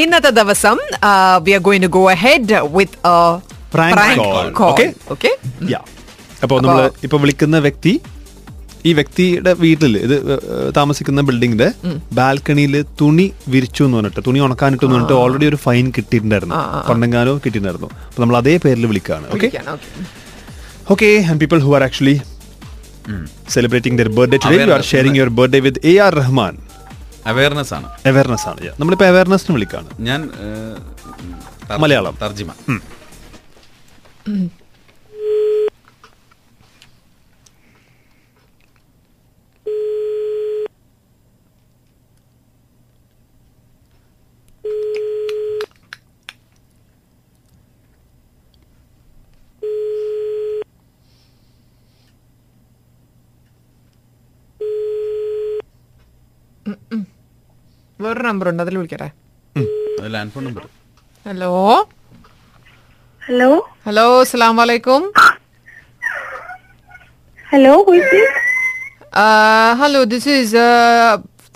ഇന്നത്തെ ദിവസം we are going to go ahead with Prank call. Okay? Okay yeah അപ്പോൾ നമ്മൾ ഇപ്പൊ വിളിക്കുന്ന വ്യക്തി ഈ വ്യക്തിയുടെ വീട്ടിൽ ഇത് താമസിക്കുന്ന ബിൽഡിങ്ങിന്റെ ബാൽക്കണിയിൽ തുണി വിരിച്ചു എന്ന് പറഞ്ഞിട്ട് തുണി ഉണക്കാനിട്ടു എന്ന് പറഞ്ഞിട്ട് ഓൾറെഡി ഒരു ഫൈൻ കിട്ടിയിട്ടുണ്ടായിരുന്നു. പണ്ടെങ്ങാനോ കിട്ടിയിട്ടുണ്ടായിരുന്നു. അപ്പൊ നമ്മൾ അതേ പേരിൽ വിളിക്കുകയാണ് okay okay and people who are actually celebrating their birthday today you are. Sharing your birthday with A R Rahman awareness ആണ്. അവയർനെസ് ആണ് നമ്മളിപ്പോൾ നമ്മളിപ്പോ അവയർനെസ്സിന് വിളിക്കാണ്. ഞാൻ മലയാളം. തർജിമ. വേറൊരു നമ്പർ ഉണ്ട് അതിൽ വിളിക്കട്ടെ അത് land phone number hello Hello? Hello അസ്സാം വലൈക്കും Hello, who is this? Hello this is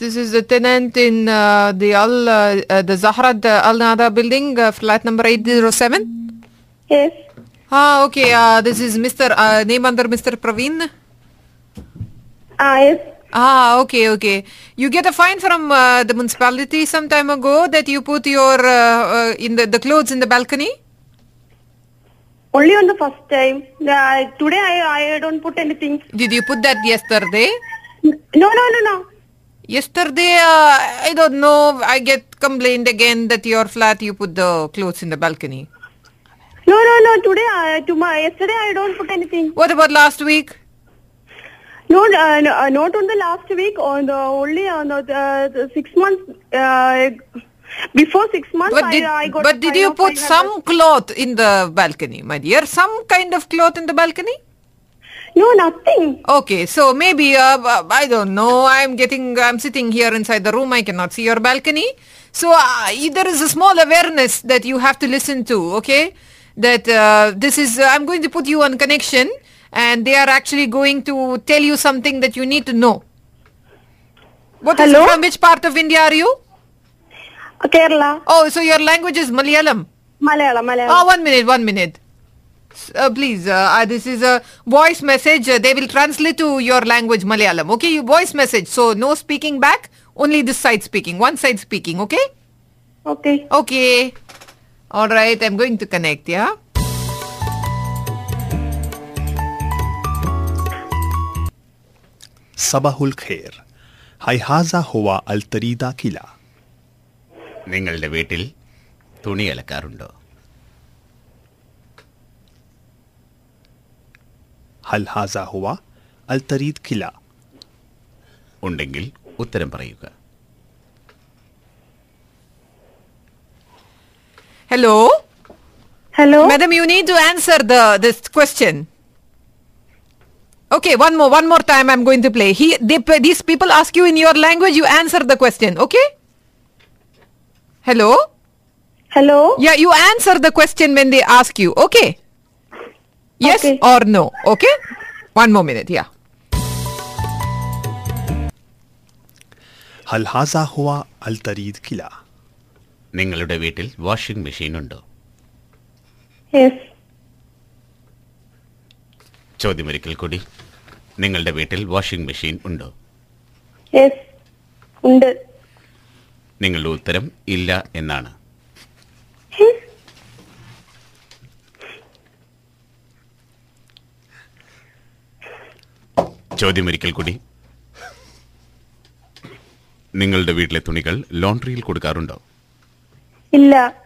this is the tenant in uh, the Al uh, uh, the Zahrat uh, Al Nada building, uh, flat number 807. Yes. Ah, okay. Uh, this is Mr. Uh, name under Mr. Praveen. Ah, yes. Ah, okay, okay. You get a fine from uh, the municipality some time ago that you put your uh, uh, in the, the clothes in the balcony. Only on the first time. Uh, today I, I don't put anything. Did you put that yesterday? No, no, no, no. Yesterday, uh, I don't know. I get complained again that your flat you put the clothes in the balcony. No, no, no. Today, uh, tomorrow, yesterday I don't put anything. What about last week? No, uh, no uh, not on the last week. On the only on the, uh, the six months. Uh, before six months, But did, I, I got. but did you put some cloth in the balcony, my dear? Some kind of cloth in the balcony? No, nothing. Okay, so maybe uh, uh, I don't know. I'm getting. I'm sitting here inside the room. I cannot see your balcony. So uh, there is a small awareness that you have to listen to. Okay, that uh, this is. Uh, I'm going to put you on connection, and they are actually going to tell you something that you need to know. What is Hello? from which part of India are you? Uh, Kerala, Oh, so your language is Malayalam. Malayalam, Malayalam. Oh, one minute, one minute. Uh, please, uh, uh, this is a voice message. Uh, they will translate to your language Malayalam. Okay, you voice message. So no speaking back, only this side speaking, one side speaking. Okay? Okay. Okay. All right, I'm going to connect. Yeah. സബഹുൽ ഖേർ. ഹൈഹാസ ഹുവ അൽ തരീദ കില. നിങ്ങളുടെ വീട്ടിൽ തുണി അലക്കാറുണ്ടോ? ഹൽ ഹാസ ഹുവ അൽ തരീദ് കില. ഉണ്ടെങ്കിൽ ഉത്തരം പറയുക. Hello hello madam you need to answer the this question. Okay, one more, one more time. I'm going to play. He, they, these people ask you in your language. You answer the question. Okay. Hello. Hello. Yeah, you answer the question when they ask you. Okay. Yes Okay. or no. Okay. One more minute. Yeah. ഹൽ ഹാസ ഹുവ അൽ തരീദ് കില നിങ്ങളുടെ വീട്ടിൽ washing machine ഉണ്ടോ Yes. ചോദ്യമൊരിക്കൽ കൂടി നിങ്ങളുടെ വീട്ടിൽ washing machine ഉണ്ടോ. ഉണ്ട്. നിങ്ങളുടെ ഉത്തരം ഇല്ല എന്നാണ് ചോദ്യമൊരിക്കൽ കൂടി നിങ്ങളുടെ വീട്ടിലെ തുണികൾ ലോണ്ടറിയിൽ കൊടുക്കാറുണ്ടോ ഇല്ല.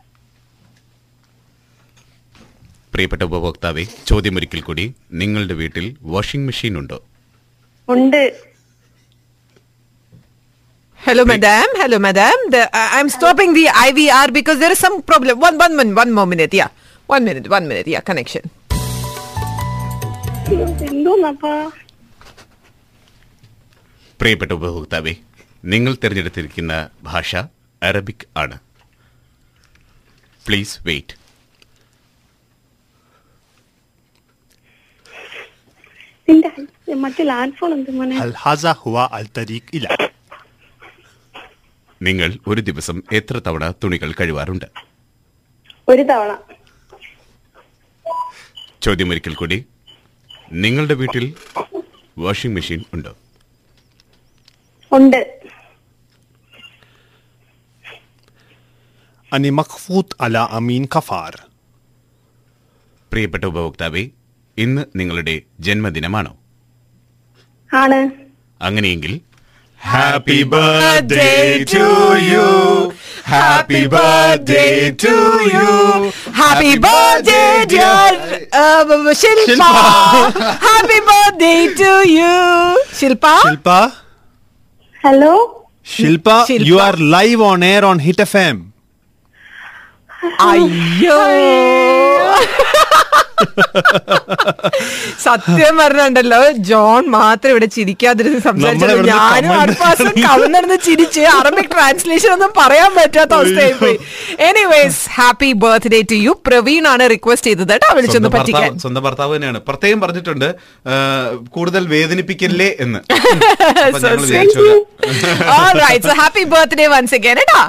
പ്രിയപ്പെട്ട ഉപഭോക്താവെ ചോദ്യം ഒരിക്കൽ കൂടി. നിങ്ങളുടെ വീട്ടിൽ വാഷിംഗ് മെഷീൻ ഉണ്ടോ? ഉണ്ട്. Hello madam hello madam I am stopping the I we are because there some problem one one minute one മോ minute yeah one minute one minute yeah connection പ്രിയപ്പെട്ട ഉപഭോക്താവെ നിങ്ങൾ തിരഞ്ഞെടുത്തിരിക്കുന്ന ഭാഷ അറബിക് ആണ്. പ്ലീസ് വെയിറ്റ് മോനെ? ഹൽ ഹാസ ഹുവ അൽ തരീഖ് ഇല. നിങ്ങൾ ഒരു ദിവസം എത്ര തവണ തുണികൾ കഴുകാറുണ്ട് ഒരു തവണ. ചോദ്യം ഒരിക്കൽ കൂടി. നിങ്ങളുടെ വീട്ടിൽ വാഷിംഗ് മെഷീൻ ഉണ്ടോ? ഉണ്ട്. അനി മഖ്ഫൂത്ത് അല അമീൻ കഫാർ. പ്രിയപ്പെട്ട ഉപഭോക്താവെ ഇന്ന് നിങ്ങളുടെ ജന്മദിനമാണോ? ആണ് അങ്ങനെയെങ്കിൽ happy birthday to you. Happy Happy birthday, dear uh, Shilpa. Happy birthday to you. Shilpa? Shilpa hello Shilpa Shilpa. You are live on air on Hit F M അയ്യോ സത്യം പറഞ്ഞുണ്ടല്ലോ ജോൺ മാത്രം ഇവിടെ ചിരിക്കാതിരുന്ന് സംസാരിച്ചത് ഞാനും അടുപ്പാസം കവന്നിരുന്ന് ചിരിച്ച് അറബിക് ട്രാൻസ്ലേഷൻ ഒന്നും പറയാൻ പറ്റാത്ത അവസ്ഥയായി പോയി. Anyways happy birthday to you Praveen ആണ് റിക്വസ്റ്റ് ചെയ്തത് കേട്ടോ വിളിച്ചൊന്ന് പറ്റിക്കാൻ. സ്വന്തം ഭർത്താവ് തന്നെയാണ്. പ്രത്യേകം പറഞ്ഞിട്ടുണ്ട് കൂടുതൽ വേദനിപ്പിക്കല്ലേ എന്ന്. ഹാപ്പി ബർത്ത്ഡേ വൺസ് അഗൈൻ കേട്ടോ All right, so happy birthday once again, കേട്ടാ.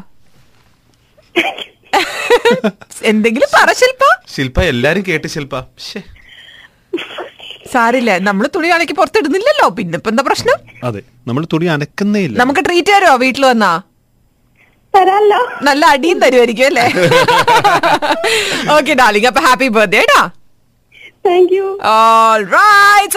എന്തെങ്കിലും പറ ശില്പ ശില്പ എല്ലാരും കേട്ട് ശില്പ. സാരില്ല നമ്മൾ തുണി അലക്കി പുറത്തിടുന്നില്ലല്ലോ. പിന്നെ ഇപ്പൊ എന്താ പ്രശ്നം? അതെ നമ്മൾ തുണി അനക്കുന്നേ ഇല്ല. നമുക്ക് ട്രീറ്റ് തരുമോ വീട്ടിൽ വന്നാ? തരാല്ലോ നല്ല അടിയും തരുമായിരിക്കും അല്ലേ? ഓക്കെ ഡാർലിംഗ് അപ്പൊ ഹാപ്പി ബർത്ത്ഡേ ഡാ താങ്ക് യു ഓൾ റൈറ്റ്